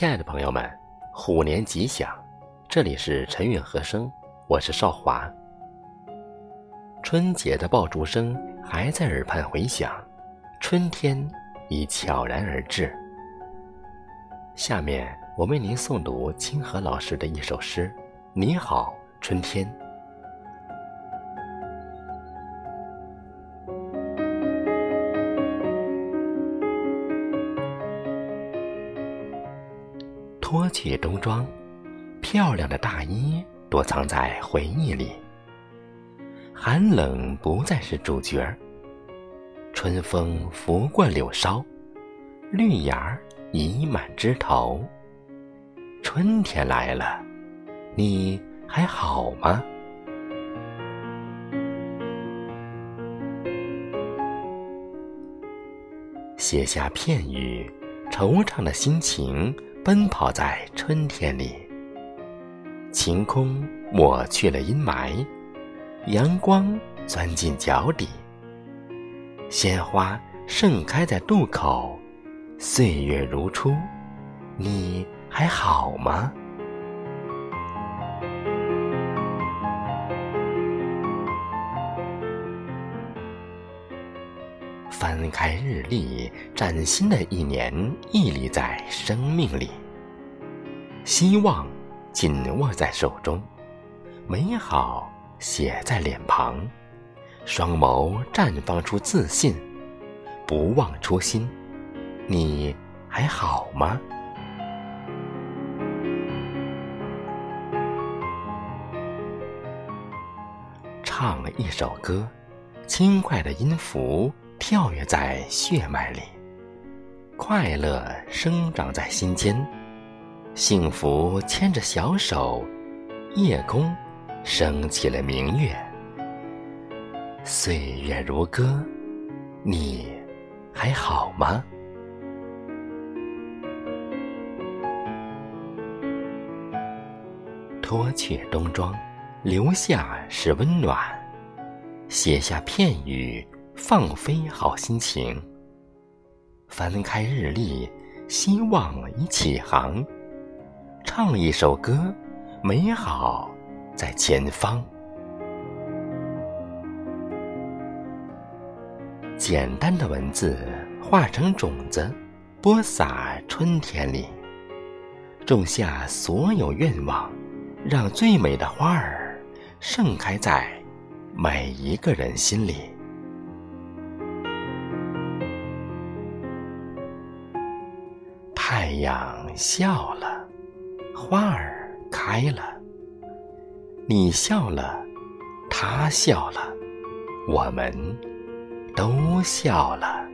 亲爱的朋友们，虎年吉祥！这里是陈韵和声，我是少华。春节的爆竹声还在耳畔回响，春天已悄然而至。下面我为您诵读清河老师的一首诗《你好，春天》。脱去冬装，漂亮的大衣躲藏在回忆里。寒冷不再是主角儿，春风拂过柳梢，绿芽儿溢满枝头。春天来了，你还好吗？写下片语，惆怅的心情。奔跑在春天里，晴空抹去了阴霾，阳光钻进脚底，鲜花盛开在渡口，岁月如初，你还好吗？翻开日历，崭新的一年屹立在生命里。希望紧握在手中，美好写在脸庞，双眸绽放出自信，不忘初心。你还好吗？唱一首歌，轻快的音符。跳跃在血脉里，快乐生长在心间，幸福牵着小手，夜空升起了明月。岁月如歌，你还好吗？脱去冬装，留下是温暖，写下片语。放飞好心情，翻开日历，希望已起航。唱一首歌，美好在前方。简单的文字化成种子，播撒春天里，种下所有愿望，让最美的花儿盛开在每一个人心里。太阳笑了，花儿开了。你笑了，他笑了，我们都笑了。